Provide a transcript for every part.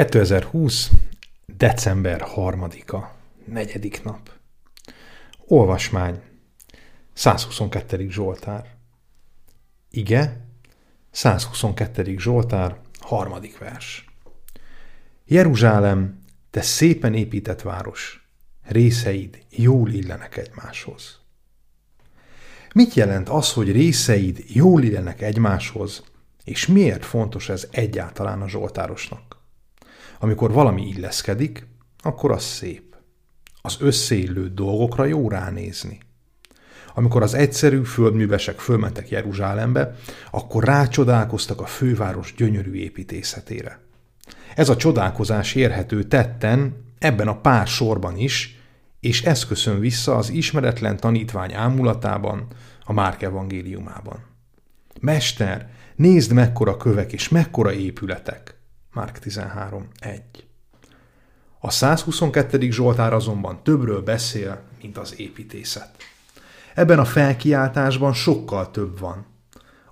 2020. december 3-a, negyedik nap. Olvasmány. 122. Zsoltár. Ige. 122. Zsoltár, harmadik vers. Jeruzsálem, te szépen épített város, részeid jól illenek egymáshoz. Mit jelent az, hogy részeid jól illenek egymáshoz, és miért fontos ez egyáltalán a zsoltárosnak? Amikor valami illeszkedik, akkor az szép. Az összeillő dolgokra jó ránézni. Amikor az egyszerű földművesek fölmentek Jeruzsálembe, akkor rácsodálkoztak a főváros gyönyörű építészetére. Ez a csodálkozás érhető tetten ebben a pár sorban is, és ez köszön vissza az ismeretlen tanítvány ámulatában, a Márk evangéliumában. Mester, nézd mekkora kövek és mekkora épületek! Márk 13, 1. A 122. Zsoltár azonban többről beszél, mint az építészet. Ebben a felkiáltásban sokkal több van.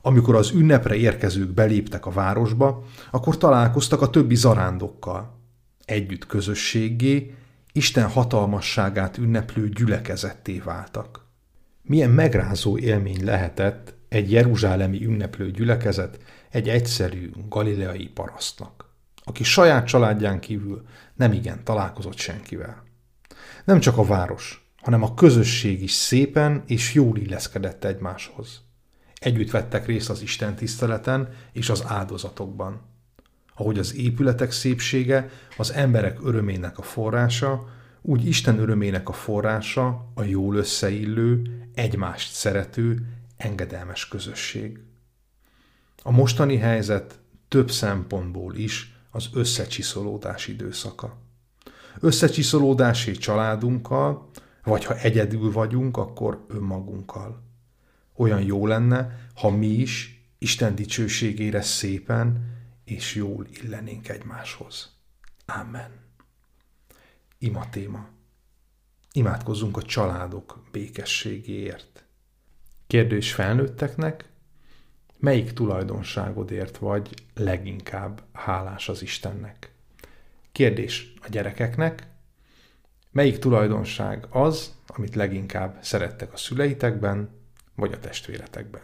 Amikor az ünnepre érkezők beléptek a városba, akkor találkoztak a többi zarándokkal. Együtt közösséggé, Isten hatalmasságát ünneplő gyülekezetté váltak. Milyen megrázó élmény lehetett egy jeruzsálemi ünneplő gyülekezet egy egyszerű galileai parasztnak aki saját családján kívül nem igen találkozott senkivel. Nem csak a város, hanem a közösség is szépen és jól illeszkedett egymáshoz. Együtt vettek részt az Isten tiszteleten és az áldozatokban. Ahogy az épületek szépsége az emberek örömének a forrása, úgy Isten örömének a forrása a jól összeillő, egymást szerető, engedelmes közösség. A mostani helyzet több szempontból is az összecsiszolódás időszaka. Összecsiszolódási családunkkal, vagy ha egyedül vagyunk, akkor önmagunkkal. Olyan jó lenne, ha mi is Isten dicsőségére szépen és jól illenénk egymáshoz. Amen. Ima téma. Imádkozzunk a családok békességéért. Kérdés felnőtteknek, Melyik tulajdonságodért vagy leginkább hálás az Istennek? Kérdés a gyerekeknek. Melyik tulajdonság az, amit leginkább szerettek a szüleitekben vagy a testvéretekben?